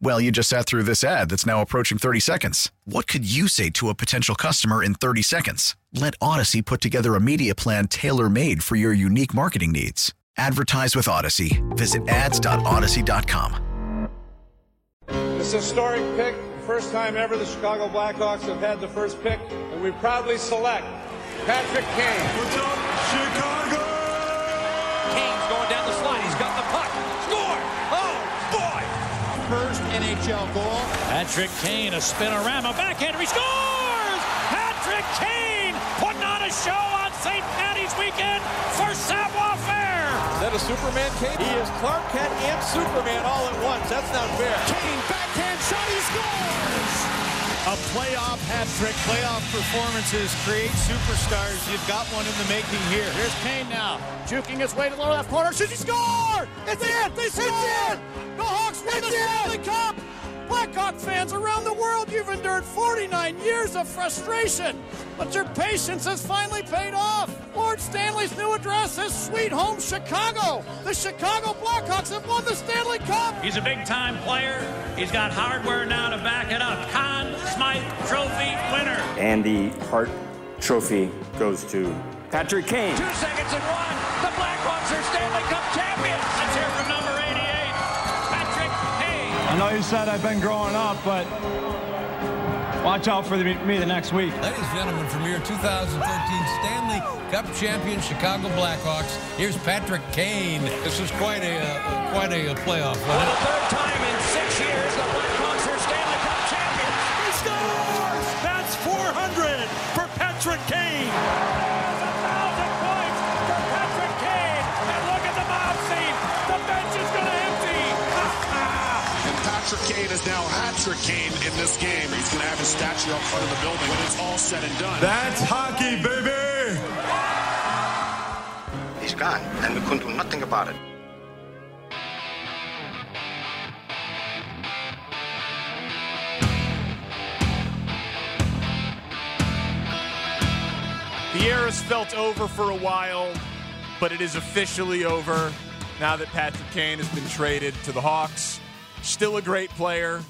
Well, you just sat through this ad that's now approaching 30 seconds. What could you say to a potential customer in 30 seconds? Let Audacy put together a media plan tailor made for your unique marketing needs. Advertise with Audacy. Visit ads.audacy.com. This historic pick, first time ever the Chicago Blackhawks have had the first pick, and we proudly select Patrick Kane. What's up, Chicago? NHL goal. Patrick Kane, a spinorama, backhand, he scores! Patrick Kane putting on a show on St. Patty's weekend for Savoir Fair. Is that a Superman Kane? He is Clark Kent and Superman all at once. That's not fair. Kane, backhand shot, he scores! A playoff hat trick, playoff performances create superstars. You've got one in the making here. Here's Kane now, juking his way to the lower left corner. Should he score? It's in! They score! It's in! The Hawks win the Stanley Cup! Blackhawk fans around the world, you've endured 49 years of frustration, but your patience has finally paid off. Lord Stanley's new address is Sweet Home Chicago. The Chicago Blackhawks have won the Stanley Cup. He's a big time player. He's got hardware now to back it up. Conn Smythe Trophy winner. And the Hart Trophy goes to Patrick Kane. Two seconds and one. The Blackhawks are Stanley Cup champions. I you said I've been growing up, but watch out for the, me the next week. Ladies and gentlemen, from your 2013 Stanley Cup champion Chicago Blackhawks, here's Patrick Kane. This is quite a uh, quite a, uh playoff. For the third time in six years, the Blackhawks are Stanley Cup champions. He scores! That's 400 for Patrick Kane. Now Patrick Kane in this game. He's going to have his statue up front of the building when it's all said and done. That's hockey, baby! He's gone, and we couldn't do nothing about it. The air era's felt over for a while, but it is officially over now that Patrick Kane has been traded to the Hawks. Still a great player,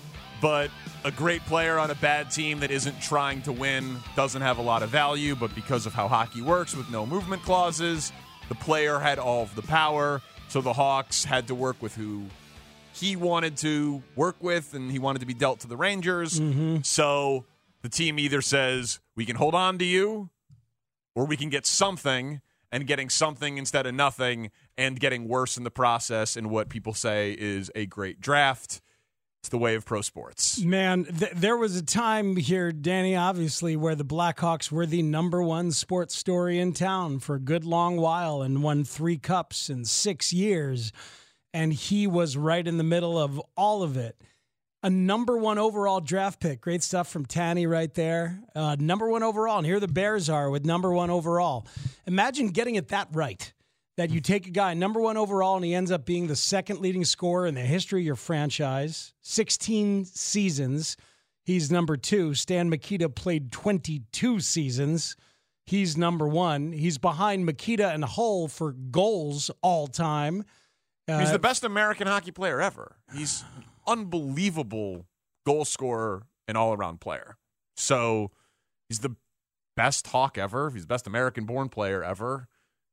but a great player on a bad team that isn't trying to win doesn't have a lot of value, but because of how hockey works with no movement clauses, the player had all of the power. So the Hawks had to work with who he wanted to work with, and he wanted to be dealt to the Rangers. Mm-hmm. So the team either says, we can hold on to you, or we can get something, and getting something instead of nothing, and getting worse in the process in what people say is a great draft. It's the way of pro sports. Man, th- there was a time here, Danny, obviously, where the Blackhawks were the number one sports story in town for a good long while and won three cups in six years. And he was right in the middle of all of it. A number one overall draft pick. Great stuff from Tanny right there. Uh, number one overall. And here the Bears are with number one overall. Imagine getting it that right that you take a guy number one overall and he ends up being the second leading scorer in the history of your franchise 16 seasons he's number two Stan Mikita played 22 seasons he's number one he's behind makita and hull for goals all time He's Uh, the best American hockey player ever. He's unbelievable goal scorer and all around player. So he's the best Hawk ever. He's the best American born player ever.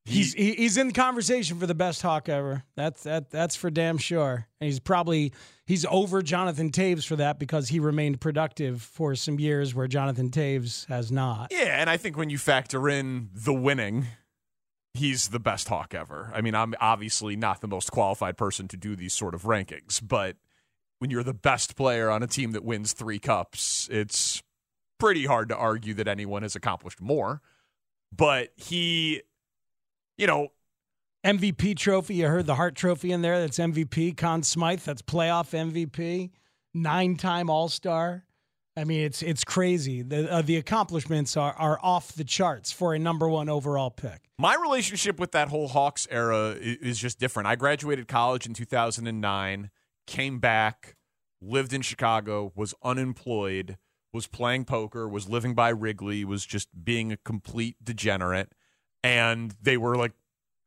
He- He's he, he's in the conversation for the best hawk ever. That's that that's for damn sure. And he's probably he's over Jonathan Toews for that because he remained productive for some years where Jonathan Toews has not. yeah, and I think when you factor in the winning, he's the best Hawk ever. I mean, I'm obviously not the most qualified person to do these sort of rankings, but when you're the best player on a team that wins three cups, it's pretty hard to argue that anyone has accomplished more. But he, you know, MVP trophy. You heard the Hart Trophy in there. That's MVP. Conn Smythe. That's playoff MVP. Nine time All Star. I mean, it's it's crazy. The uh, the accomplishments are are off the charts for a number one overall pick. My relationship with that whole Hawks era is just different. I graduated college in 2009 came back, lived in Chicago, was unemployed, was playing poker, was living by Wrigley, was just being a complete degenerate. And they were like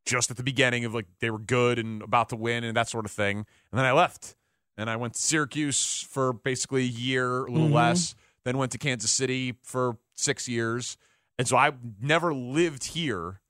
just at the beginning of like they were good and about to win and that sort of thing. And then I left and I went to Syracuse for basically a year, a little mm-hmm. less, then went to Kansas City for six years. And so I never lived here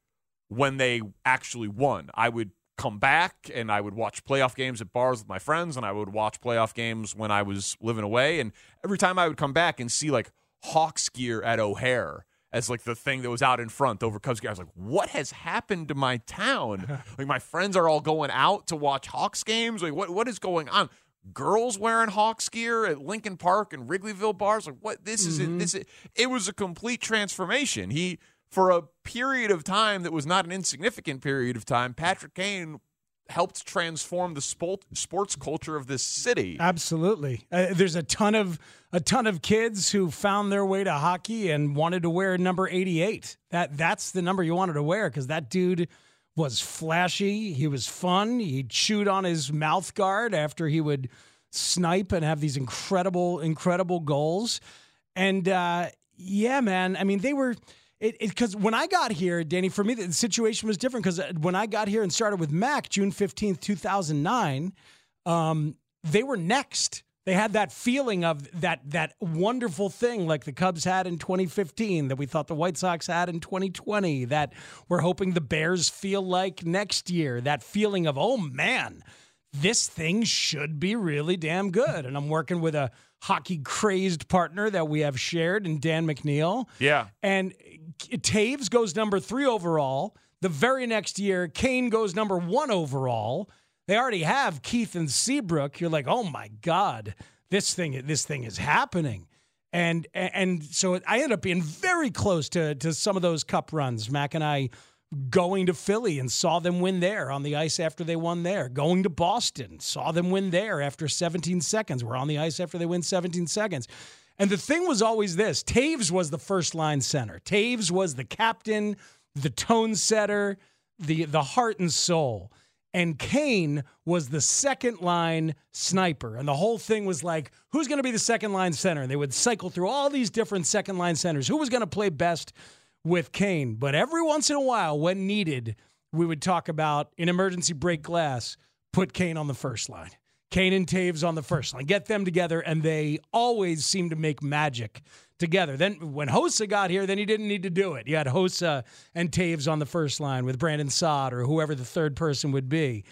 when they actually won. I would come back and I would watch playoff games at bars with my friends and I would watch playoff games when I was living away. And every time I would come back and see like Hawks gear at O'Hare as like the thing that was out in front over Cubs gear, I was like, what has happened to my town? like my friends are all going out to watch Hawks games. Like what what is going on? Girls wearing Hawks gear at Lincoln Park and Wrigleyville bars. Like what this is mm-hmm. it, this is, it was a complete transformation. He for a period of time that was not an insignificant period of time, Patrick Kane helped transform the sport, sports culture of this city. Absolutely. Uh, there's a ton of a ton of kids who found their way to hockey and wanted to wear number 88. That that's the number you wanted to wear cuz that dude was flashy, he was fun, he chewed on his mouth guard after he would snipe and have these incredible incredible goals. And uh, yeah, man, I mean they were it because when I got here, Danny, for me the situation was different because uh, when I got here and started with Mac June fifteenth, two thousand nine, um, they were next. They had that feeling of that that wonderful thing like the Cubs had in 2015 that we thought the White Sox had in 2020 that we're hoping the Bears feel like next year. That feeling of oh man, this thing should be really damn good. And I'm working with a hockey crazed partner that we have shared and Dan McNeil. Yeah. And Toews goes number three overall. The very next year, Kane goes number one overall. They already have Keith and Seabrook. You're like, oh my God, this thing, this thing is happening. And and so I ended up being very close to to some of those cup runs. Mac and I going to Philly and saw them win there on the ice after they won there. Going to Boston, saw them win there after 17 seconds. We're on the ice after they win 17 seconds. And the thing was always this Toews was the first line center. Toews was the captain, the tone setter, the, the heart and soul. And Kane was the second line sniper. And the whole thing was like, who's going to be the second line center? And they would cycle through all these different second line centers. Who was going to play best with Kane? But every once in a while, when needed, we would talk about in emergency break glass, put Kane on the first line. Kane and Toews on the first line. Get them together, and they always seem to make magic together. Then when Hossa got here, then he didn't need to do it. You had Hossa and Toews on the first line with Brandon Saad or whoever the third person would be.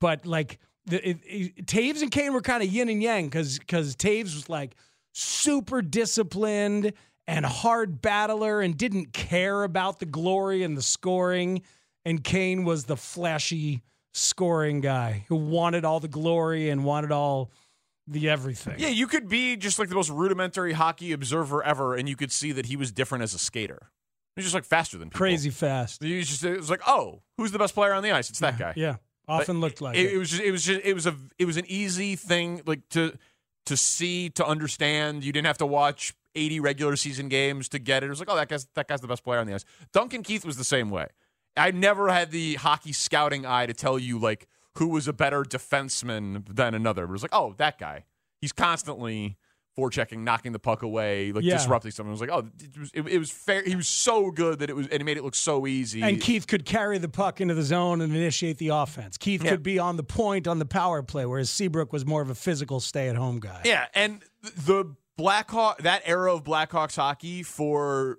But like the, it, it, Toews and Kane were kind of yin and yang because because Toews was like super disciplined and hard battler and didn't care about the glory and the scoring, and Kane was the flashy scoring guy who wanted all the glory and wanted all the everything. Yeah, you could be just like the most rudimentary hockey observer ever, and you could see that he was different as a skater. He's just like faster than people. crazy fast. He was just it was like, oh, who's the best player on the ice? It's that guy. Yeah, often but looked like it, it. it. was just it was just it was a it was an easy thing like to to see to understand. You didn't have to watch 80 regular season games to get it. It was like, oh, that guy's that guy's the best player on the ice. Duncan Keith was the same way. I never had the hockey scouting eye to tell you like who was a better defenseman than another. It was like, oh, that guy. He's constantly forechecking, knocking the puck away, like yeah. disrupting something. It was like, oh, it was, it, it, was fair. He was so good that it was, and he made it look so easy. And Keith could carry the puck into the zone and initiate the offense. Keith yeah. could be on the point on the power play, whereas Seabrook was more of a physical stay-at-home guy. Yeah, and the Blackhawk that era of Blackhawks hockey for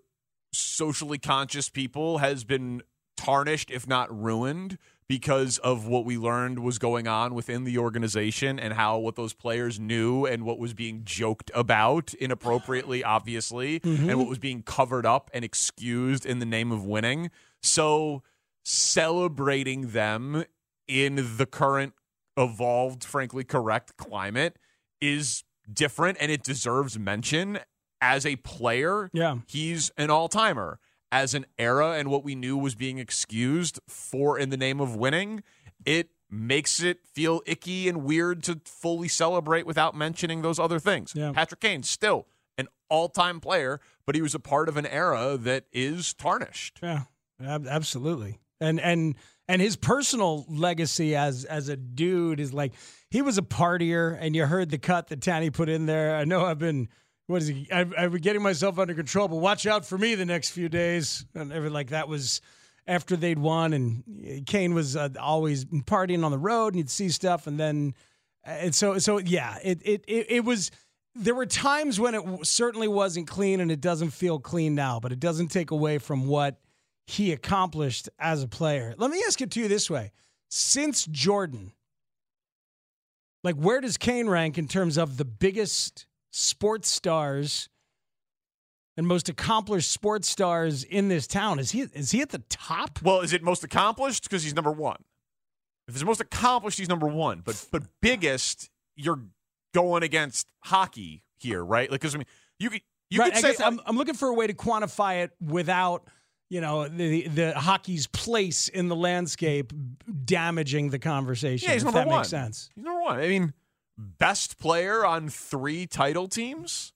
socially conscious people has been tarnished, if not ruined, because of what we learned was going on within the organization and how what those players knew and what was being joked about inappropriately, obviously, mm-hmm. and what was being covered up and excused in the name of winning. So celebrating them in the current evolved, frankly correct climate is different and it deserves mention as a player. Yeah. He's an all timer. As an era and what we knew was being excused for in the name of winning, it makes it feel icky and weird to fully celebrate without mentioning those other things. Yeah. Patrick Kane, still an all time player, but he was a part of an era that is tarnished. Yeah, absolutely. And and and his personal legacy as as a dude is like he was a partier, and you heard the cut that Tanny put in there. I know I've been what is he? I've been getting myself under control, but watch out for me the next few days. And every like that was after they'd won, and Kane was uh, always partying on the road, and you'd see stuff, and then and so so yeah, it it it, it was. There were times when it certainly wasn't clean, and it doesn't feel clean now. But it doesn't take away from what he accomplished as a player. Let me ask it to you this way: Since Jordan, like where does Kane rank in terms of the biggest sports stars and most accomplished sports stars in this town? Is he is he at the top? Well, is it most accomplished? Because he's number one. If it's most accomplished, he's number one. But but biggest, you're going against hockey here, right? Like, because I mean, you could you right, could I say guess I'm, I'm looking for a way to quantify it without you know the the hockey's place in the landscape damaging the conversation. yeah, he's if number that one. makes sense. He's number one. I mean, best player on three title teams,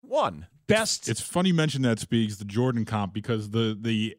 one. Best. It's funny you mention that speaks the Jordan comp because the the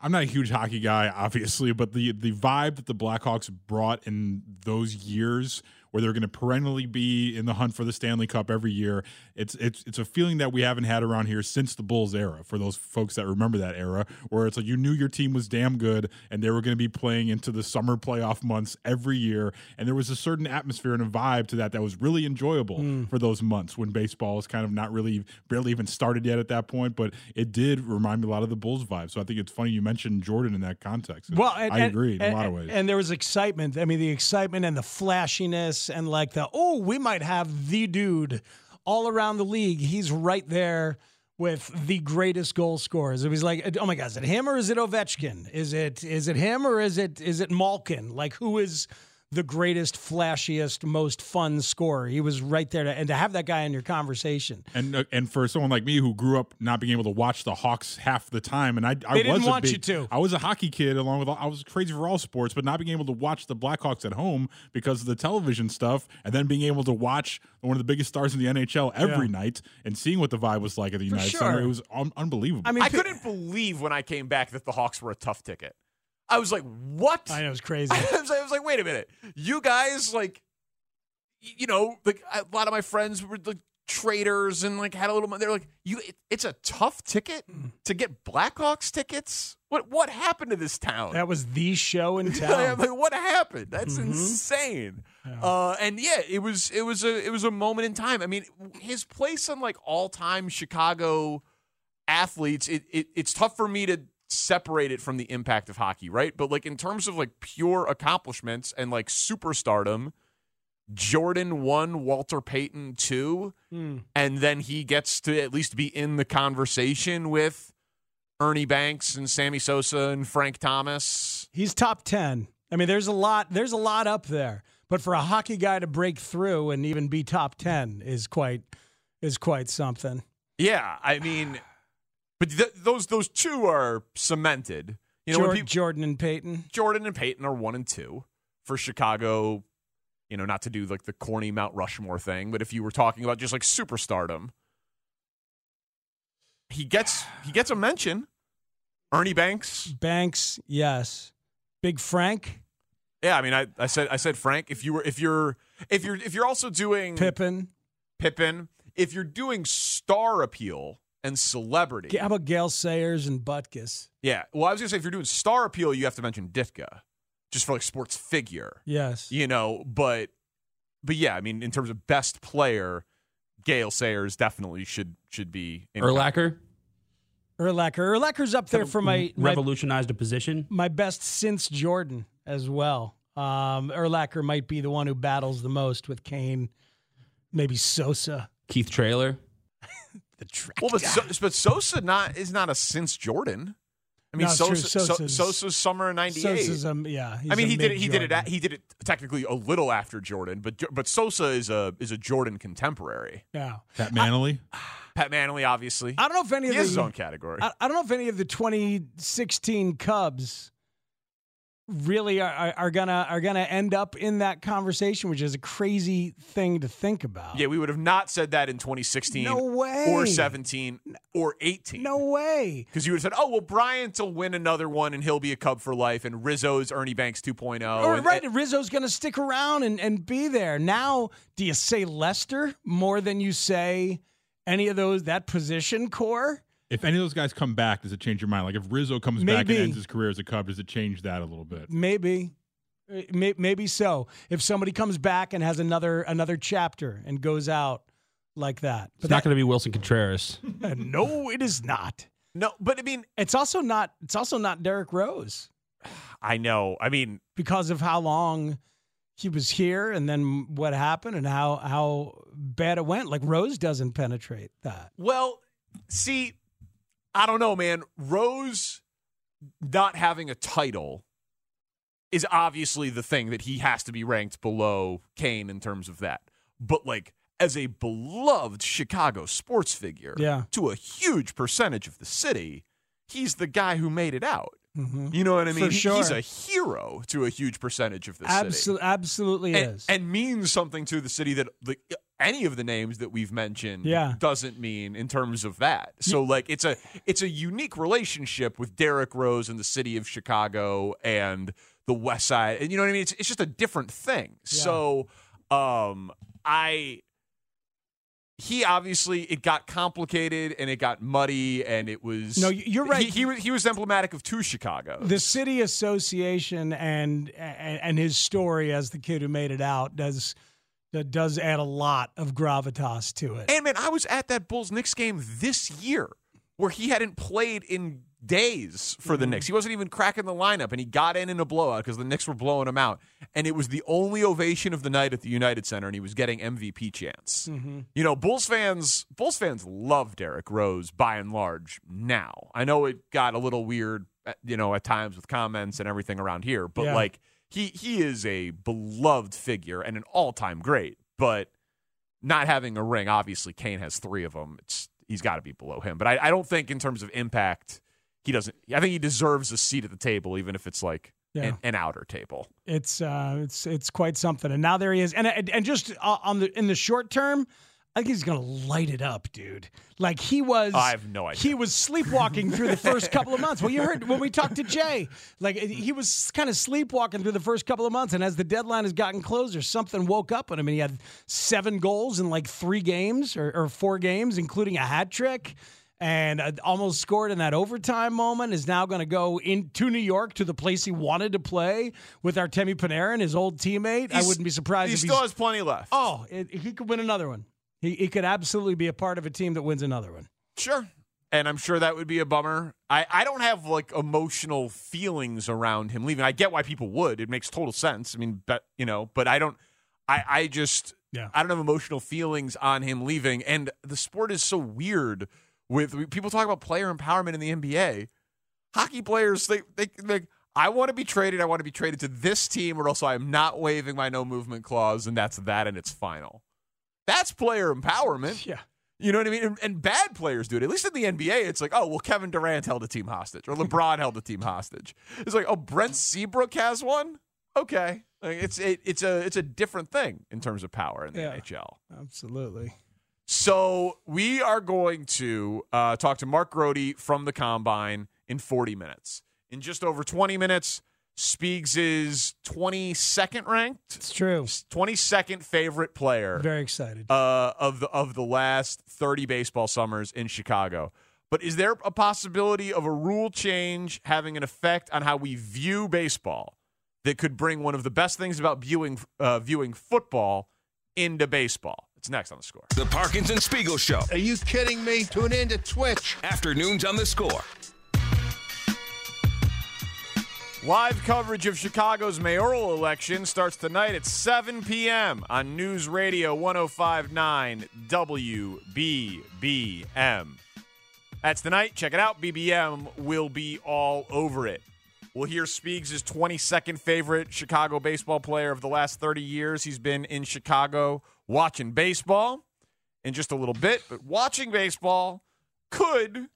I'm not a huge hockey guy, obviously, but the the vibe that the Blackhawks brought in those years where they're going to perennially be in the hunt for the Stanley Cup every year. It's it's it's a feeling that we haven't had around here since the Bulls era. For those folks that remember that era, where it's like you knew your team was damn good and they were going to be playing into the summer playoff months every year, and there was a certain atmosphere and a vibe to that that was really enjoyable Hmm. for those months when baseball is kind of not really barely even started yet at that point. But it did remind me a lot of the Bulls vibe. So I think it's funny you mentioned Jordan in that context. Well, and, I and- agree in a lot of ways. And there was excitement. I mean, the excitement and the flashiness, and like the oh, we might have the dude all around the league. He's right there with the greatest goal scorers. It was like, oh my God, is it him or is it Ovechkin? Is it is it him or is it is it Malkin? Like who is the greatest, flashiest, most fun scorer? He was right there, to, and to have that guy in your conversation. And uh, and for someone like me who grew up not being able to watch the Hawks half the time, and I, I They didn't was a want big, you to. I was a hockey kid along with all, I was crazy for all sports, but not being able to watch the Blackhawks at home because of the television stuff, and then being able to watch one of the biggest stars in the NHL every Yeah. night and seeing what the vibe was like at the For United sure. Center, it was un- unbelievable. I mean, I couldn't believe when I came back that the Hawks were a tough ticket. I was like, what? I know it's crazy. I was, I was like, wait a minute. You guys, like, you know, like a lot of my friends were like traders and like had a little money. They're like, you, it, it's a tough ticket to get Blackhawks tickets. What what happened to this town? That was the show in I'm town. like, what happened? That's Mhm. insane. Uh, and yeah, it was it was a it was a moment in time. I mean, his place on like all time Chicago athletes. It, it it's tough for me to separate it from the impact of hockey, right? But like in terms of like pure accomplishments and like superstardom, Jordan one, Walter Payton two, Hmm. and then he gets to at least be in the conversation with Ernie Banks and Sammy Sosa and Frank Thomas. He's top 10. I mean, there's a lot there's a lot up there. But for a hockey guy to break through and even be top 10 is quite is quite something. Yeah, I mean, but th- those those two are cemented. You know, when Jor- people, Jordan and Payton. Jordan and Payton are one and two for Chicago. You know, not to do like the corny Mount Rushmore thing, but if you were talking about just like superstardom, he gets he gets a mention. Ernie Banks, Banks, yes. Big Frank, yeah. I mean, I, I said I said Frank. If you were if you're if you're if you're also doing Pippen. Pippen, if you're doing star appeal and celebrity, How about Gale Sayers and Butkus? Yeah. Well, I was gonna say if you're doing star appeal, you have to mention Ditka, just for like sports figure. Yes. You know, but but yeah, I mean, in terms of best player, Gale Sayers definitely should should be in Urlacher Urlacher. Urlacher's up there for my, my revolutionized a position. my best since Jordan as well. Um, Urlacher might be the one who battles the most with Kane, maybe Sosa. Keith Trailer. The track Well, but, so, but Sosa not is not a since Jordan. I mean, No. Sosa, Sosa's- Sosa's summer '98. Sosa's, um, yeah, I mean, he did it. He did it. mid-Jordan. He did it technically a little after Jordan, but but Sosa is a is a Jordan contemporary. Yeah. Pat Manley. Pat Manley, obviously. I don't know if any he of the his own category. I, I don't know if any of the 2016 Cubs really are, are, gonna are gonna end up in that conversation, which is a crazy thing to think about. yeah, we would have not said that in 2016. No way. Or 17 or 18. No way. Because you would have said, oh, well, Bryant will win another one and he'll be a Cub for life, and Rizzo's Ernie Banks 2.0. Or, and- right, Rizzo's going to stick around and, and be there. Now, do you say Lester more than you say any of those that position core? If any of those guys come back, does it change your mind? Like if Rizzo comes back and ends his career as a Cub, does it change that a little bit? Maybe, Uh, maybe so. If somebody comes back and has another another chapter and goes out like that, It's not going to be Willson Contreras. Uh, no, it is not. No, but I mean, it's also not. It's also not Derrick Rose I know. I mean, because of how long he was here and then what happened and how how bad it went. Like Rose doesn't penetrate that. Well, see, I don't know, man. Rose not having a title is obviously the thing that he has to be ranked below Kane in terms of that. But like as a beloved Chicago sports figure Yeah. to a huge percentage of the city, he's the guy who made it out. Mhm. You know what I For mean? He- He's a hero to a huge percentage of the city Absolutely, absolutely and, is. and means something to the city that like any of the names that we've mentioned Yeah. doesn't mean in terms of that. So like it's a it's a unique relationship with Derrick Rose and the city of Chicago and the West Side. And you know what I mean? It's it's just a different thing. So um I he obviously it got complicated and it got muddy and it was No, you're right. He, he, was- he was emblematic of two Chicago. the city association and and his story as the kid who made it out does that does add a lot of gravitas to it. And man, I was at that Bulls Knicks game this year where he hadn't played in days for the Knicks. He wasn't even cracking the lineup, and he got in in a blowout because the Knicks were blowing him out. And it was the only ovation of the night at the United Center, and he was getting MVP chance. You know, Bulls fans, Bulls fans love Derrick Rose by and large. Now, I know it got a little weird, uh, you know, at times with comments and everything around here, but Yeah. like he he is a beloved figure and an all time great. But not having a ring, obviously Kane has three of them. It's he's got to be below him. But I, I don't think in terms of impact, he doesn't. I think he deserves a seat at the table, even if it's like Yeah. an, an outer table. It's uh, it's it's quite something. And now there he is. And and, just on the in the short term, I think he's gonna light it up, dude. Like he was. I have no idea. He was sleepwalking through the first couple of months. Well, you heard when we talked to Jay, like he was kind of sleepwalking through the first couple of months, and as the deadline has gotten closer, something woke up on him, and he had seven goals in like three games or, or four games, including a hat trick. And uh, almost scored in that overtime moment is now going to go into New York to the place he wanted to play with Artemi Panarin, his old teammate. I wouldn't be surprised if He if still he's, has plenty left. Oh, it, he could win another one. He, he could absolutely be a part of a team that wins another one. Sure. And I'm sure that would be a bummer. I, I don't have like emotional feelings around him leaving. I get why people would. It makes total sense. I mean, but you know, but I don't I, I just Yeah. I don't have emotional feelings on him leaving. And the sport is so weird with people talk about player empowerment in the NBA. Hockey players they they like I want to be traded. I want to be traded to this team, or else I am not waiving my no movement clause, and that's that, and it's final. That's player empowerment. Yeah. You know what I mean? And, and bad players do it. At least in the NBA, it's like, oh, well, Kevin Durant held a team hostage, or LeBron held a team hostage. It's like, oh, Brent Seabrook has one. Okay, like, it's it, it's a it's a different thing in terms of power in the Yeah. NHL. Absolutely. So we are going to uh, talk to Mark Grote from the Combine in 40 minutes. In just over 20 minutes, Speegs is 22nd ranked. It's true. 22nd favorite player Very excited. uh, of the of the last 30 baseball summers in Chicago. But is there a possibility of a rule change having an effect on how we view baseball that could bring one of the best things about viewing uh, viewing football into baseball? It's next on the score. The Parkins and Spiegel Show. Are you kidding me? Tune in to Twitch. Afternoons on the score. Live coverage of Chicago's mayoral election starts tonight at 7 p.m. on News Radio 1059 WBBM. That's tonight. Check it out. BBM will be all over it. We'll hear Speegs' 22nd favorite Chicago baseball player of the last 30 years. He's been in Chicago watching baseball in just a little bit, but watching baseball could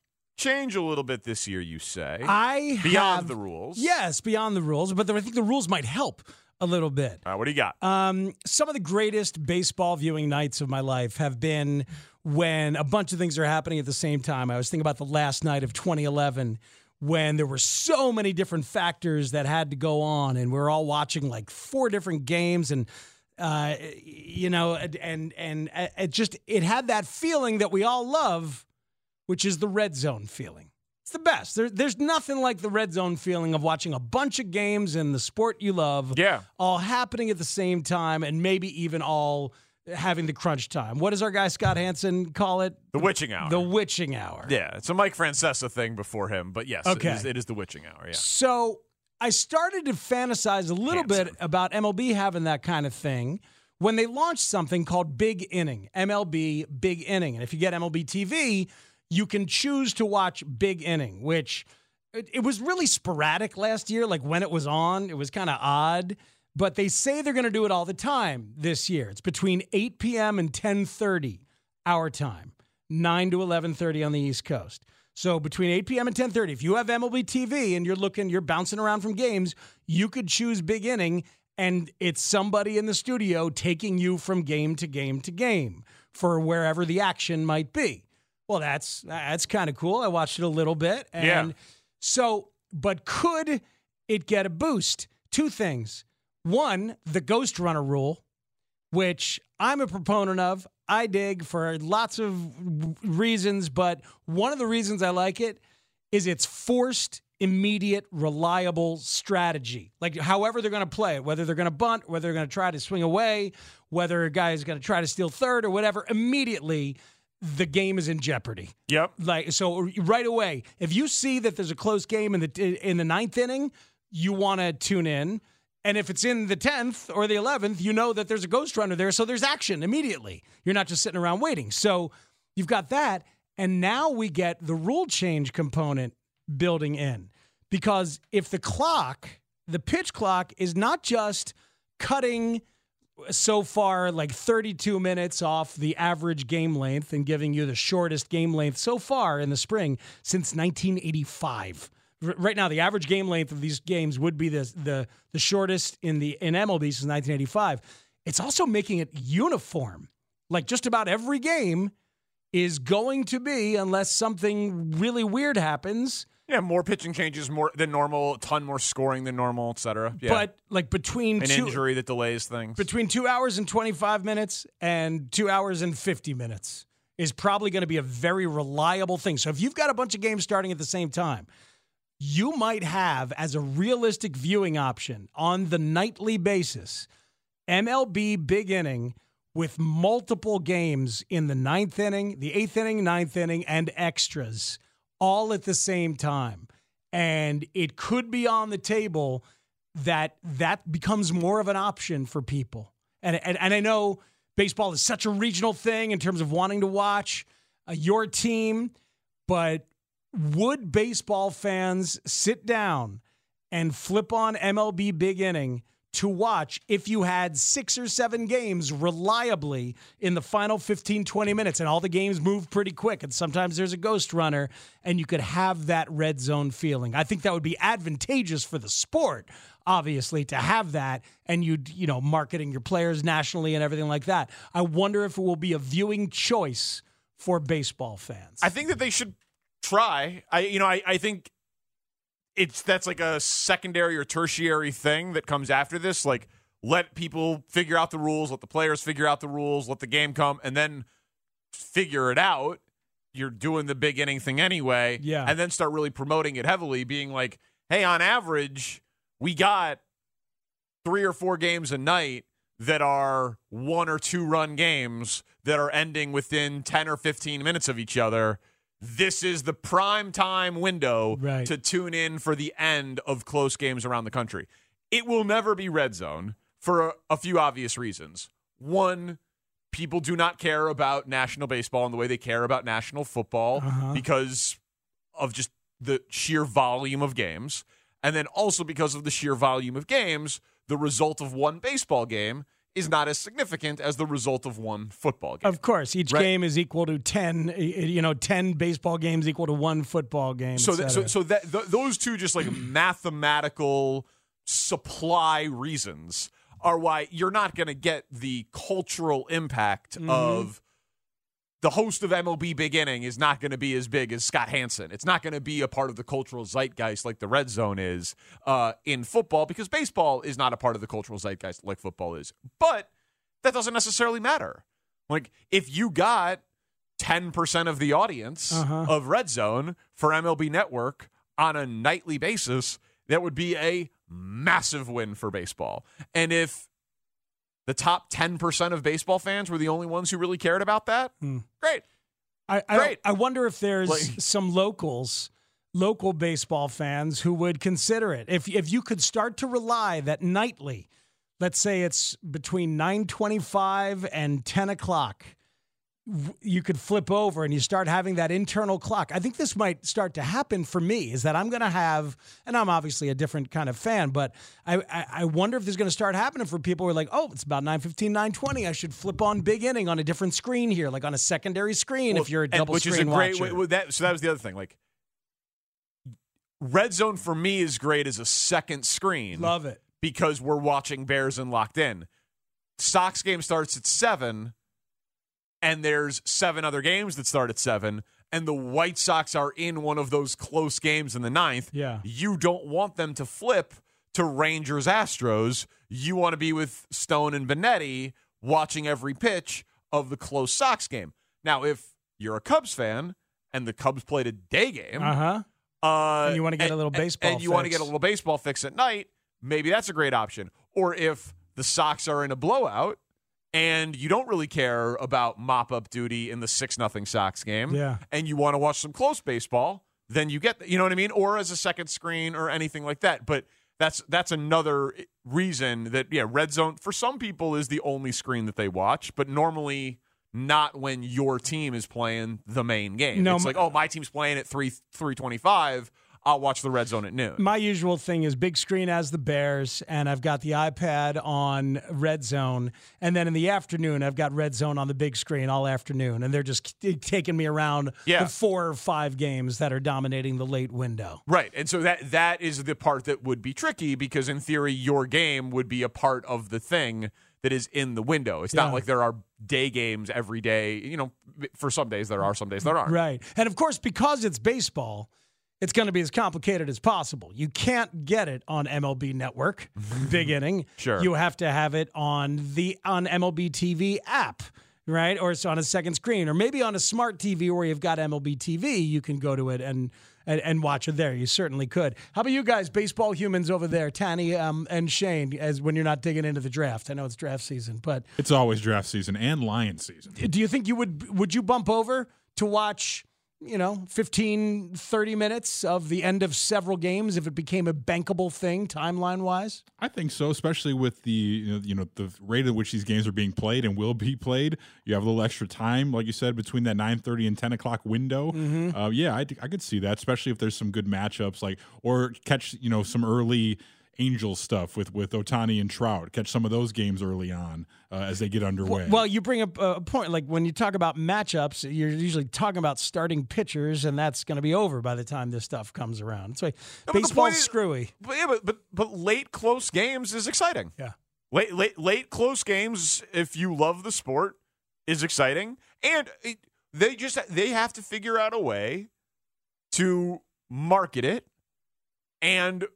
change a little bit this year, you say. I Beyond have- the rules. Yes, beyond the rules, but I think the rules might help a little bit. Right, what do you got? Um, some of the greatest baseball viewing nights of my life have been when a bunch of things are happening at the same time. I was thinking about the last night of 2011 when there were so many different factors that had to go on, and we are all watching like four different games, and uh, you know, and and, and it just it had that feeling that we all love, which is the red zone feeling. It's the best. There, there's nothing like the red zone feeling of watching a bunch of games in the sport you love, yeah, all happening at the same time, and maybe even all having the crunch time. What does our guy Scott Hansen call it? The witching hour. The witching hour. Yeah, it's a Mike Francesa thing before him, but yes, Okay. it, is, it is the witching hour. Yeah. So I started to fantasize a little bit about MLB having that kind of thing when they launched something called Big Inning, MLB Big Inning. And if you get MLB TV, you can choose to watch Big Inning, which it, it was really sporadic last year. Like when it was on, it was kind of odd. But they say they're going to do it all the time this year. It's between 8 p.m. and 10:30 our time, 9 to 11:30 on the East Coast. So between 8 p.m. and 10:30, if you have MLB TV and you're looking, you're bouncing around from games, you could choose Big Inning, and it's somebody in the studio taking you from game to game to game for wherever the action might be. Well, that's that's kind of cool. I watched it a little bit, and Yeah. so, but could it get a boost? Two things. One, the Ghost Runner rule, which I'm a proponent of. I dig for lots of reasons, but one of the reasons I like it is it's forced, immediate, reliable strategy. Like, however they're going to play it, whether they're going to bunt, whether they're going to try to swing away, whether a guy is going to try to steal third or whatever, immediately the game is in jeopardy. Yep. Like so, right away, if you see that there's a close game in the in the ninth inning, you want to tune in. And if it's in the 10th or the 11th, you know that there's a ghost runner there. So there's action immediately. You're not just sitting around waiting. So you've got that. And now we get the rule change component building in. Because if the clock, the pitch clock, is not just cutting so far like 32 minutes off the average game length and giving you the shortest game length so far in the spring since 1985. R- Right now, the average game length of these games would be the the the shortest in the in MLB since 1985. It's also making it uniform. Like just about every game is going to be, unless something really weird happens. Yeah, more pitching changes more than normal, a ton more scoring than normal, et cetera. Yeah. But like between an two, injury that delays things. between two hours and 25 minutes and two hours and 50 minutes is probably going to be a very reliable thing. So if you've got a bunch of games starting at the same time, you might have as a realistic viewing option on the nightly basis MLB big inning with multiple games in the ninth inning, the eighth inning, ninth inning, and extras all at the same time. And it could be on the table that that becomes more of an option for people. And, and, and I know baseball is such a regional thing in terms of wanting to watch uh, your team, but would baseball fans sit down and flip on MLB Big Inning to watch if you had six or seven games reliably in the final 15, 20 minutes and all the games move pretty quick and sometimes there's a ghost runner and you could have that red zone feeling. I think that would be advantageous for the sport, obviously, to have that and you'd, you know, marketing your players nationally and everything like that. I wonder if it will be a viewing choice for baseball fans. I think that they should try. I you know, I, I think it's that's like a secondary or tertiary thing that comes after this. Like let people figure out the rules, let the players figure out the rules, let the game come, and then figure it out. You're doing the big inning thing anyway. Yeah. And then start really promoting it heavily, being like, hey, on average, we got three or four games a night that are one or two run games that are ending within 10 or 15 minutes of each other. This is the prime time window Right. to tune in for the end of close games around the country. It will never be red zone for a, a few obvious reasons. One, people do not care about national baseball in the way they care about national football Uh-huh. because of just the sheer volume of games. And then also because of the sheer volume of games, the result of one baseball game is not as significant as the result of one football game. Of course, each Right. game is equal to ten. You know, ten baseball games equal to one football game. so that, so so that th- those two just like mathematical supply reasons are why you're not going to get the cultural impact Mm-hmm. of the host of MLB Big Inning is not going to be as big as Scott Hansen. It's not going to be a part of the cultural zeitgeist like the red zone is uh, in football because baseball is not a part of the cultural zeitgeist like football is. But that doesn't necessarily matter. Like if you got 10% of the audience Uh-huh. of Red Zone for MLB Network on a nightly basis, that would be a massive win for baseball. And if the top 10% of baseball fans were the only ones who really cared about that, hmm. great. I, I, Great. I wonder if there's Like- some locals, local baseball fans who would consider it. If if you could start to rely that nightly, let's say it's between nine twenty-five and ten o'clock, w- you could flip over and you start having that internal clock. I think this might start to happen for me. Is that I'm going to have, and I'm obviously a different kind of fan, but I I, I wonder if this is going to start happening for people who are like, oh, it's about 9:15, 9:20. I should flip on Big Inning on a different screen here, like on a secondary screen Well, if you're a and- double which screen is a great watcher. way- that so that was the other thing like red zone for me is great as a second screen Love it. because we're watching bears and locked in sox game starts at 7 and there's seven other games that start at 7 and the white sox are in one of those close games in the ninth Yeah. you don't want them to flip to rangers astros you want to be with stone and benetti watching every pitch of the close sox game now if you're a cubs fan and the cubs played a day game Uh-huh. uh, And you wanna get a little baseball and you want to get a little baseball fix at night, maybe that's a great option. Or if the Sox are in a blowout and you don't really care about mop up duty in the six nothing Sox game, Yeah. and you want to watch some close baseball, then you get you know what I mean, or as a second screen or anything like that. But that's that's another eh, reason that yeah, red zone for some people is the only screen that they watch, but normally not when your team is playing the main game. No, it's like, oh, my team's playing at three three twenty five. I'll watch the red zone at noon. My usual thing is big screen as the Bears, and I've got the iPad on Red Zone. And then in the afternoon, I've got Red Zone on the big screen all afternoon. And they're just eh, taking me around Yeah. the four or five games that are dominating the late window. Right. And so that that is the part that would be tricky because in theory your game would be a part of the thing that is in the window. It's Yeah. not like there are day games every day. You know, for some days there are, some days there aren't. Right. And of course, because it's baseball, it's going to be as complicated as possible. You can't get it on MLB Network, big inning. Sure. You have to have it on the on MLB TV app, right? Or it's on a second screen, or maybe on a smart TV where you've got MLB TV. You can go to it and and, and watch it there. You certainly could. How about you guys, baseball humans over there, Tanny um, and Shane? As when you're not digging into the draft, I know it's draft season, but It's always draft season and lion season. do you think you would would you bump over to watch you know 15 30 minutes of the end of several games if it became a bankable thing timeline wise I think so, especially with the you know, you know the rate at which these games are being played and will be played. You have a little extra time, like you said, between that nine thirty and ten o'clock window. Mhm. Uh, yeah, I, I could see that, especially if there's some good matchups, like or catch you know some early Angel stuff with with Ohtani and Trout. Catch some of those games early on uh, as they get underway. well you bring up a point like when you talk about matchups you're usually talking about starting pitchers and that's going to be over by the time this stuff comes around so No, baseball's is- screwy But yeah, but, but but late close games is exciting. Yeah. Late late late close games, if you love the sport, is exciting. And it, they just they have to figure out a way to market it and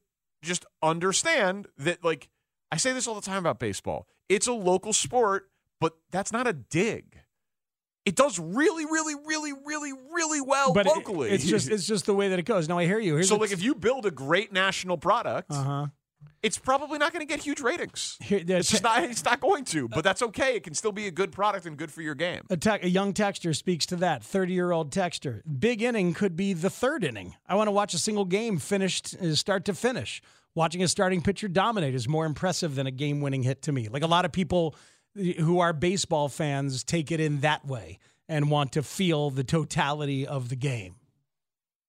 just understand that like I say this all the time about baseball. It's a local sport, but that's not a dig. It does really, really, really, really, really well but it- locally. it's just it's just the way that it goes Now i hear you Here's so like if you build a great national product, uh-huh it's probably not going to get huge ratings. It's just not. It's not going to. But that's okay. It can still be a good product and good for your game. A, te- a young texter speaks to that. 30 year old texter. Big inning could be the third inning. I want to watch a single game finished, uh, start to finish. Watching a starting pitcher dominate is more impressive than a game winning hit to me. Like a lot of people who are baseball fans take it in that way and want to feel the totality of the game.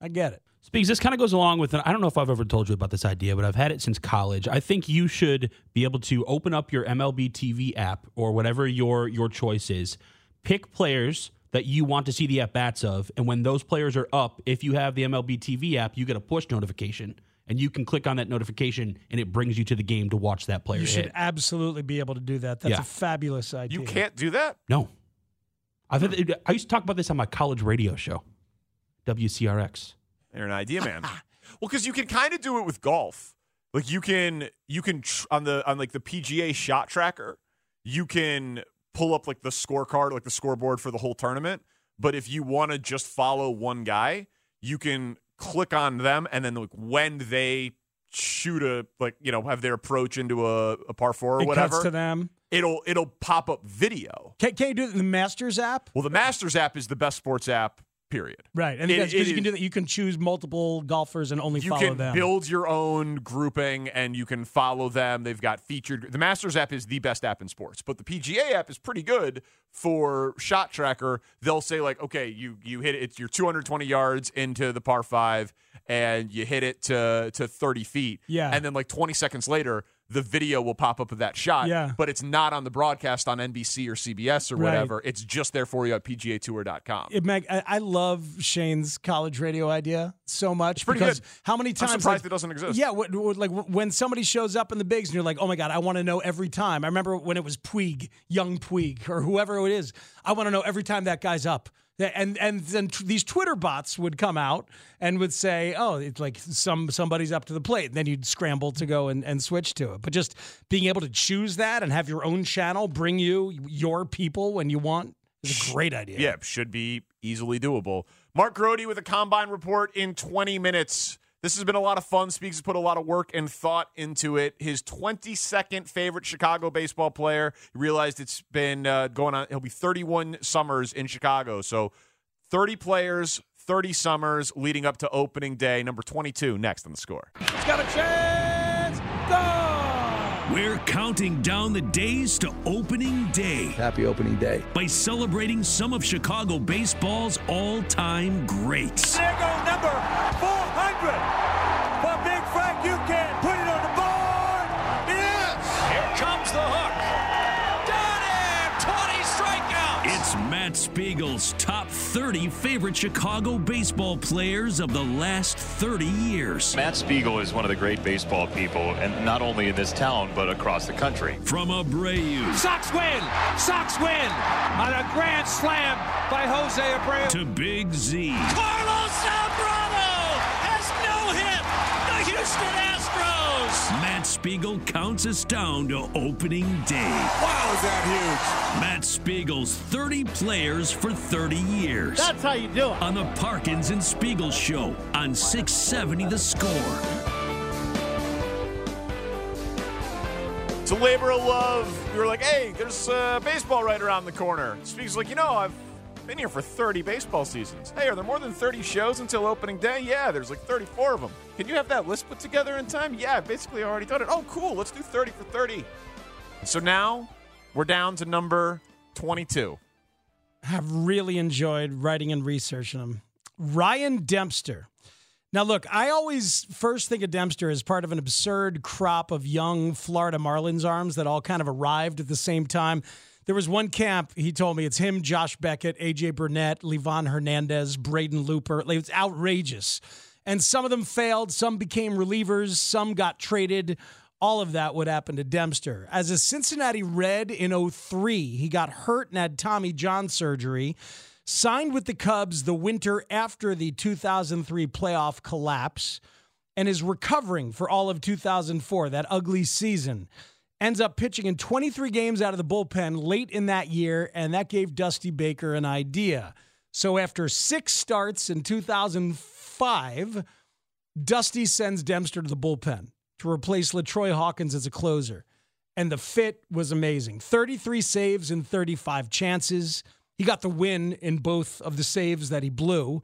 I get it. Speegs, this kind of goes along with, I don't know if I've ever told you about this idea, but I've had it since college. I think you should be able to open up your MLB TV app or whatever your your choice is, pick players that you want to see the at bats of, and when those players are up, if you have the MLB TV app, you get a push notification. And you can click on that notification, and it brings you to the game to watch that player. You should hit. absolutely be able to do that. That's Yeah. a fabulous idea. You can't do that? No. I've had, I used to talk about this on my college radio show, WCRX. You're an idea man. well, because you can kind of do it with golf. Like you can you can tr- on the on like the PGA shot tracker, you can pull up like the scorecard, like the scoreboard for the whole tournament. But if you want to just follow one guy, you can click on them and then like when they shoot a like you know have their approach into a, a par four or It whatever to them. it'll it'll pop up video. Can, can you do it in the Masters app? Well, the Masters app is the best sports app. Period. Right, and because you can do that. You can choose multiple golfers and only you follow can them. build your own grouping and you can follow them. They've got featured. The Masters app is the best app in sports, but the PGA app is pretty good for shot tracker. They'll say like, okay, you you hit it. It's your 220 yards into the par five, and you hit it to to 30 feet. Yeah. and then like 20 seconds later. The video will pop up of that shot, Yeah. but it's not on the broadcast on NBC or CBS or Right. whatever. It's just there for you at PGAtour.com. It mag- I, I love Shane's college radio idea so much pretty because good. how many I'm times surprised like- it doesn't exist. Yeah, what, what- like when somebody shows up in the bigs and you're like, oh my god, I want to know every time. I remember when it was Puig, young Puig, or whoever it is. I want to know every time that guy's up. And and then t- these Twitter bots would come out and would say, "Oh, it's like some somebody's up to the plate." And then you'd scramble to go and, and switch to it. But just being able to choose that and have your own channel bring you your people when you want is a great idea. Yeah, should be easily doable. Mark Grote with a combine report in 20 minutes. This has been a lot of fun. Speegs has put a lot of work and thought into it. His 22nd favorite Chicago baseball player. He realized it's been uh, going on. He'll be 31 summers in Chicago. So 30 players, 30 summers leading up to opening day. Number 22 next on the score. He's got a chance. Gone. We're counting down the days to opening day. Happy opening day. By celebrating some of Chicago baseball's all time greats. There go number 400 Matt Spiegel's top 30 favorite Chicago baseball players of the last 30 years. Matt Spiegel is one of the great baseball people, and not only in this town, but across the country. From Abreu Sox win. Sox win on a grand slam by Jose Abreu. to Big Z. Carlos Zambrano has no hit. The Houston Astros. Matt Spiegel counts us down to opening day. Wow, is that huge? Matt Spiegel's 30 players for 30 years. That's how you do it. On the Parkins and Spiegel Show on 670 The Score. It's a labor of love. We were like, hey, there's uh, baseball right around the corner. Spiegel's like, you know, I've been here for 30 baseball seasons. Hey, are there more than 30 shows until opening day? Yeah, there's like 34 of them. Can you have that list put together in time? Yeah, I've basically already done it. Oh, cool. Let's do 30 for 30. So now we're down to number 22. have really enjoyed writing and researching them. Ryan Dempster. Now, look, I always first think of Dempster as part of an absurd crop of young Florida Marlins arms that all kind of arrived at the same time. There was one camp, he told me it's him, Josh Beckett, AJ Burnett, Livan Hernandez, Braden Looper. Like, It's outrageous. And some of them failed, some became relievers, some got traded. All of that would happen to Dempster. As a Cincinnati Red in 03, he got hurt and had Tommy John surgery. Signed with the Cubs the winter after the 2003 playoff collapse and is recovering for all of 2004, that ugly season. Ends up pitching in 23 games out of the bullpen late in that year, and that gave Dusty Baker an idea. So after six starts in 2005, Dusty sends Dempster to the bullpen to replace Latroy Hawkins as a closer. And the fit was amazing 33 saves in 35 chances. He got the win in both of the saves that he blew.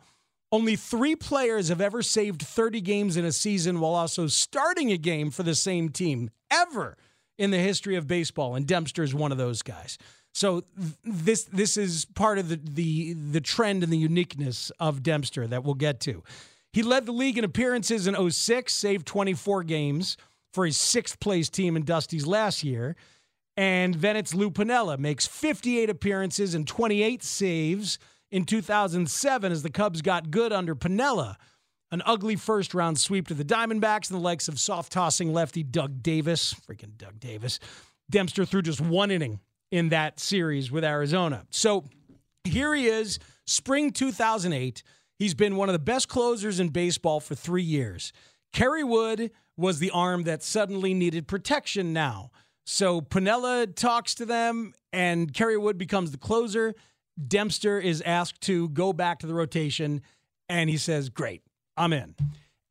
Only three players have ever saved 30 games in a season while also starting a game for the same team ever in the history of baseball, and Dempster is one of those guys. So th- this this is part of the the the trend and the uniqueness of Dempster that we'll get to. He led the league in appearances in 06, saved 24 games for his sixth place team in Dusty's last year. And then it's Lou Piniella makes 58 appearances and 28 saves in 2007 as the Cubs got good under Piniella. An ugly first round sweep to the Diamondbacks and the likes of soft tossing lefty Doug Davis. Freaking Doug Davis. Dempster threw just one inning in that series with Arizona. So here he is, spring 2008. He's been one of the best closers in baseball for three years. Kerry Wood was the arm that suddenly needed protection now. So Piniella talks to them, and Kerry Wood becomes the closer. Dempster is asked to go back to the rotation, and he says, Great, I'm in.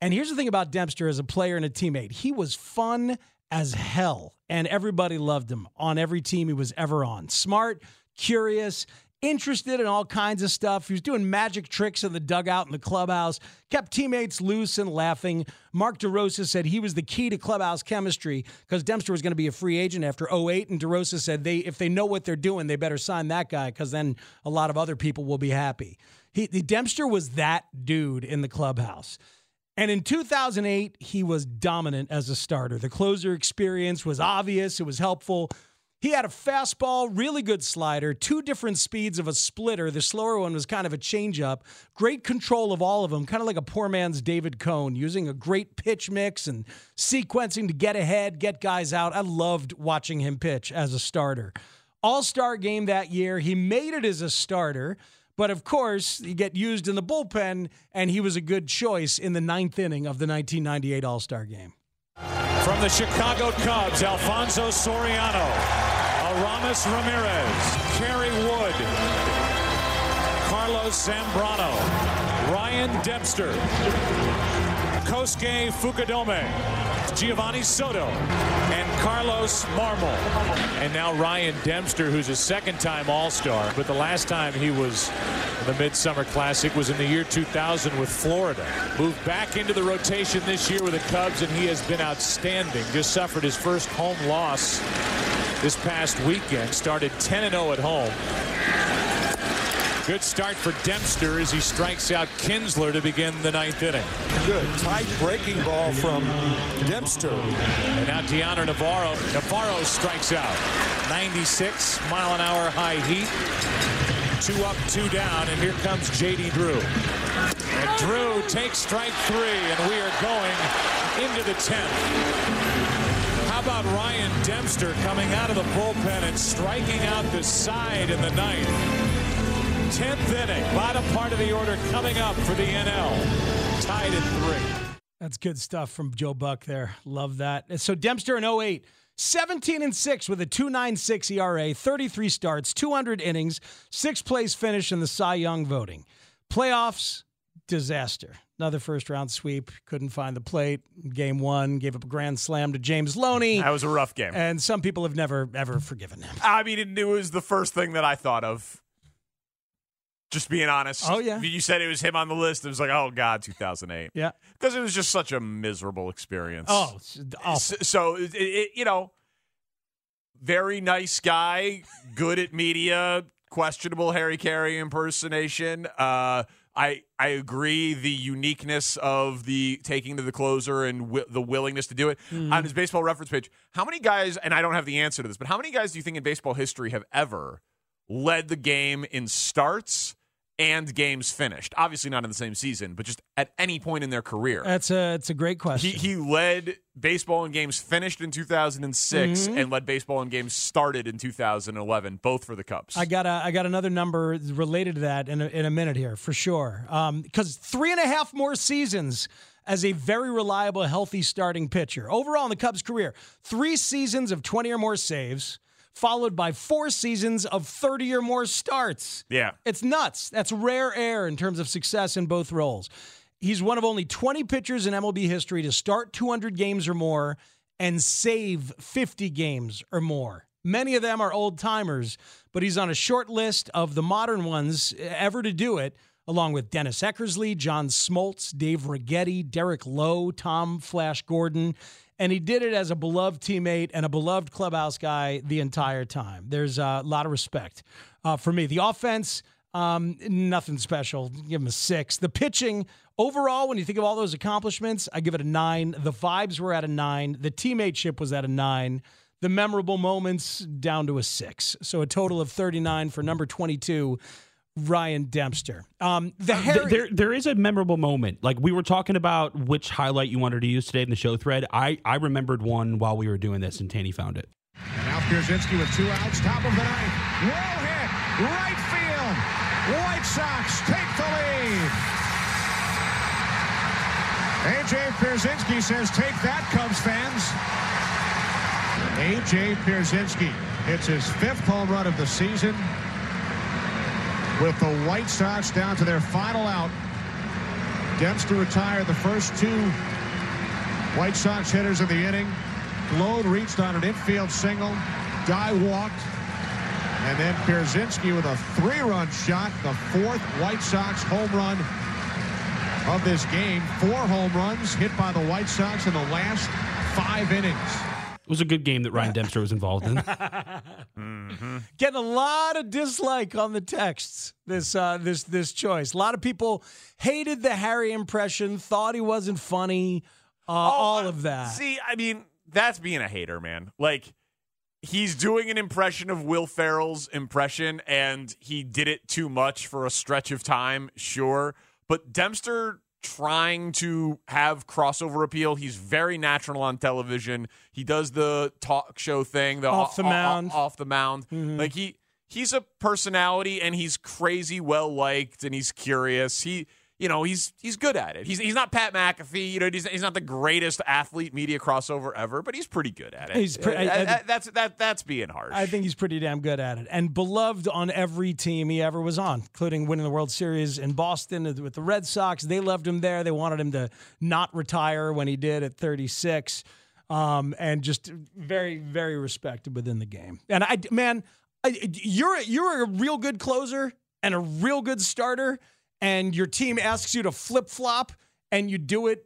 And here's the thing about Dempster as a player and a teammate he was fun as hell, and everybody loved him on every team he was ever on. Smart, curious, interested in all kinds of stuff. He was doing magic tricks in the dugout in the clubhouse, kept teammates loose and laughing. Mark DeRosa said he was the key to clubhouse chemistry because Dempster was going to be a free agent after 08. And DeRosa said they if they know what they're doing, they better sign that guy because then a lot of other people will be happy. He, the Dempster was that dude in the clubhouse. And in 2008, he was dominant as a starter. The closer experience was obvious, it was helpful. He had a fastball, really good slider, two different speeds of a splitter. The slower one was kind of a changeup. Great control of all of them, kind of like a poor man's David Cone, using a great pitch mix and sequencing to get ahead, get guys out. I loved watching him pitch as a starter. All star game that year, he made it as a starter. But of course, he get used in the bullpen, and he was a good choice in the ninth inning of the 1998 All Star game. From the Chicago Cubs, Alfonso Soriano, Aramis Ramirez, Kerry Wood, Carlos Zambrano, Ryan Dempster, Kosuke Fukudome, Geovany Soto, and Carlos Marmol. And now Ryan Dempster, who's a second-time All-Star, but the last time he was the Midsummer Classic was in the year 2000 with Florida. Moved back into the rotation this year with the Cubs, and he has been outstanding. Just suffered his first home loss this past weekend. Started 10-0 at home. Good start for Dempster as he strikes out Kinsler to begin the ninth inning. Good tight breaking ball from Dempster. And now Dioner Navarro. Navarro strikes out. 96 mile an hour high heat. Two up, two down, and here comes J.D. Drew. And Drew takes strike three, and we are going into the 10th. How about Ryan Dempster coming out of the bullpen and striking out the side in the ninth? 10th inning, bottom part of the order coming up for the NL. Tied at three. That's good stuff from Joe Buck there. Love that. Uh, so Dempster in 08, 17 and 6 with a 296 ERA, 33 starts, 200 innings, sixth place finish in the Cy Young voting. Playoffs, disaster. Another first round sweep. Couldn't find the plate. Game one, gave up a grand slam to James Loney. That was a rough game. And some people have never, ever forgiven him. I mean, it was the first thing that I thought of just being honest. Oh, yeah. You said it was him on the list. It was like, oh, God, 2008. Yeah. Because it was just such a miserable experience. Oh, awful. So, it, it, you know, very nice guy, good at media, questionable Harry Caray impersonation. Uh, I I agree the uniqueness of the taking to the closer and wi- the willingness to do it Mm-hmm. on his baseball reference page. How many guys? And I don't have the answer to this, but how many guys do you think in baseball history have ever led the game in starts and games finished? Obviously not in the same season, but just at any point in their career. That's a, it's a great question. He, he led baseball in games finished in 2006 Mhm. and led baseball in games started in 2011, both for the Cubs. I got a, I got another number related to that in a, in a minute here for sure. Because three and a half more seasons as a very reliable, healthy starting pitcher overall in the Cubs' career, three seasons of twenty or more saves, followed by four seasons of thirty or more starts. yeah. It's nuts. That's rare air in terms of success in both roles. He's one of only 20 pitchers in MLB history to start 200 games or more and save 50 games or more. Many of them are old timers, but he's on a short list of the modern ones ever to do it, along with Dennis Eckersley, John Smoltz, Dave Righetti, Derek Lowe, Tom Flash Gordon. And he did it as a beloved teammate and a beloved clubhouse guy the entire time. There's a lot of respect uh, for me. The offense, um, nothing special. Give him a six. The pitching, overall, when you think of all those accomplishments, I give it a nine. The vibes were at a nine. The teammateship was at a nine. The memorable moments down to a six. So a total of 39 for number 22. Ryan Dempster. Um, the Harry- there, there is a memorable moment. Like we were talking about which highlight you wanted to use today in the show thread. I, I remembered one while we were doing this, and Tanny found it. And now Pierzynski with two outs, top of the ninth. Well hit, right field. White Sox take the lead. AJ Pierzynski says, "Take that, Cubs fans." AJ Pierzynski hits his fifth home run of the season with the White Sox down to their final out. Dempster retired the first two White Sox hitters of the inning. Gload reached on an infield single. Guy walked. And then Pierzynski with a three-run shot, the fourth White Sox home run of this game. Four home runs hit by the White Sox in the last five innings. It was a good game that Ryan Dempster was involved in. mm-hmm. Getting a lot of dislike on the texts. This uh, this this choice. A lot of people hated the Harry impression, thought he wasn't funny. Uh, oh, all of that. See, I mean, that's being a hater, man. Like he's doing an impression of Will Ferrell's impression, and he did it too much for a stretch of time, sure. But Dempster trying to have crossover appeal. He's very natural on television. He does the talk show thing, the off the mound, off, off the mound. Mm-hmm. Like he he's a personality and he's crazy well liked and he's curious. He you know, he's he's good at it. He's he's not Pat McAfee. You know, he's, he's not the greatest athlete media crossover ever, but he's pretty good at it. He's pre- uh, I, I, that's that that's being harsh. I think he's pretty damn good at it, and beloved on every team he ever was on, including winning the World Series in Boston with the Red Sox. They loved him there. They wanted him to not retire when he did at 36, um, and just very very respected within the game. And I man, I, you're you're a real good closer and a real good starter and your team asks you to flip flop and you do it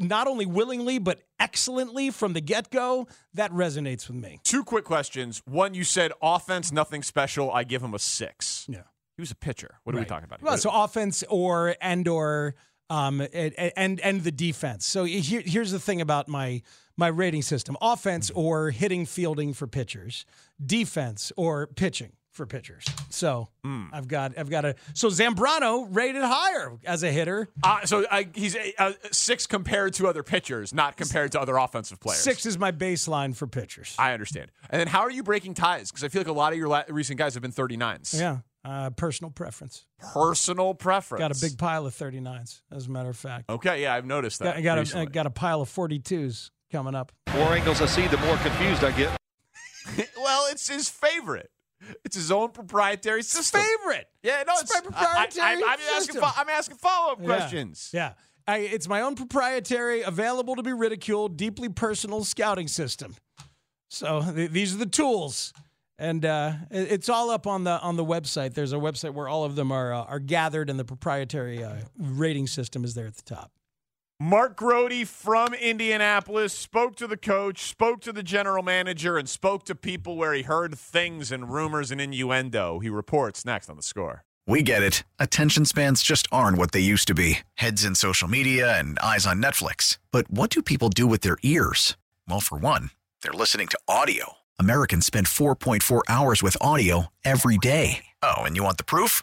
not only willingly but excellently from the get go, that resonates with me. Two quick questions. One, you said offense, nothing special. I give him a six. Yeah, he was a pitcher. What are right. we talking about? Well, so offense or and or um and and the defense. So here, here's the thing about my my rating system: offense or hitting, fielding for pitchers, defense or pitching for pitchers. So mm. I've got I've got a so Zambrano rated higher as a hitter. Uh, so I, he's a, a six compared to other pitchers, not compared to other offensive players. Six is my baseline for pitchers. I understand. And then how are you breaking ties? Because I feel like a lot of your la- recent guys have been 39s. Yeah. Uh, personal preference. Personal preference. Got a big pile of 39s, as a matter of fact. Okay, yeah, I've noticed that. I got, got, a, I got a pile of 42s coming up. The more angles I see, the more confused I get. well, it's his favorite. It's his own proprietary system. Favorite. Yeah, no, it's, it's my proprietary I, am asking. I'm asking follow up yeah. questions. Yeah. I, it's my own proprietary, available to be ridiculed, deeply personal scouting system. So th- these are the tools, and uh, it, it's all up on the on the website. There's a website where all of them are uh, are gathered, and the proprietary uh, rating system is there at the top. Mark Grote from Indianapolis spoke to the coach, spoke to the general manager, and spoke to people where he heard things and rumors and innuendo. He reports next on the score. We get it. Attention spans just aren't what they used to be heads in social media and eyes on Netflix. But what do people do with their ears? Well, for one, they're listening to audio. Americans spend 4.4 hours with audio every day. Oh, and you want the proof?